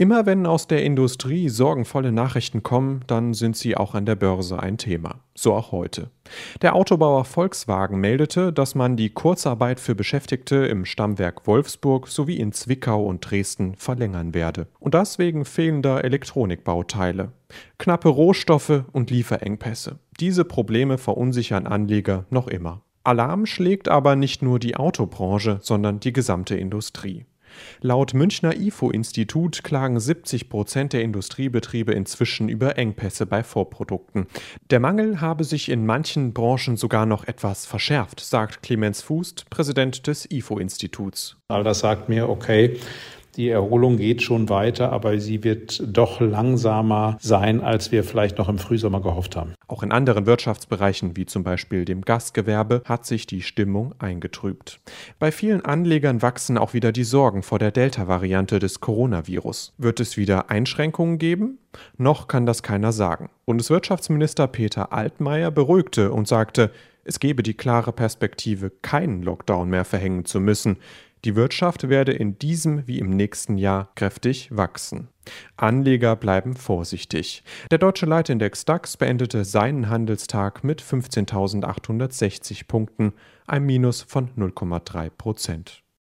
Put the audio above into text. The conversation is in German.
Immer wenn aus der Industrie sorgenvolle Nachrichten kommen, dann sind sie auch an der Börse ein Thema. So auch heute. Der Autobauer Volkswagen meldete, dass man die Kurzarbeit für Beschäftigte im Stammwerk Wolfsburg sowie in Zwickau und Dresden verlängern werde. Und das wegen fehlender Elektronikbauteile. Knappe Rohstoffe und Lieferengpässe. Diese Probleme verunsichern Anleger noch immer. Alarm schlägt aber nicht nur die Autobranche, sondern die gesamte Industrie. Laut Münchner IFO-Institut klagen 70 Prozent der Industriebetriebe inzwischen über Engpässe bei Vorprodukten. Der Mangel habe sich in manchen Branchen sogar noch etwas verschärft, sagt Clemens Fußt, Präsident des IFO-Instituts. All das sagt mir, okay, die Erholung geht schon weiter, aber sie wird doch langsamer sein, als wir vielleicht noch im Frühsommer gehofft haben. Auch in anderen Wirtschaftsbereichen, wie zum Beispiel dem Gastgewerbe, hat sich die Stimmung eingetrübt. Bei vielen Anlegern wachsen auch wieder die Sorgen vor der Delta-Variante des Coronavirus. Wird es wieder Einschränkungen geben? Noch kann das keiner sagen. Bundeswirtschaftsminister Peter Altmaier beruhigte und sagte, es gebe die klare Perspektive, keinen Lockdown mehr verhängen zu müssen. Die Wirtschaft werde in diesem wie im nächsten Jahr kräftig wachsen. Anleger bleiben vorsichtig. Der deutsche Leitindex DAX beendete seinen Handelstag mit 15.860 Punkten, ein Minus von 0,3 Prozent.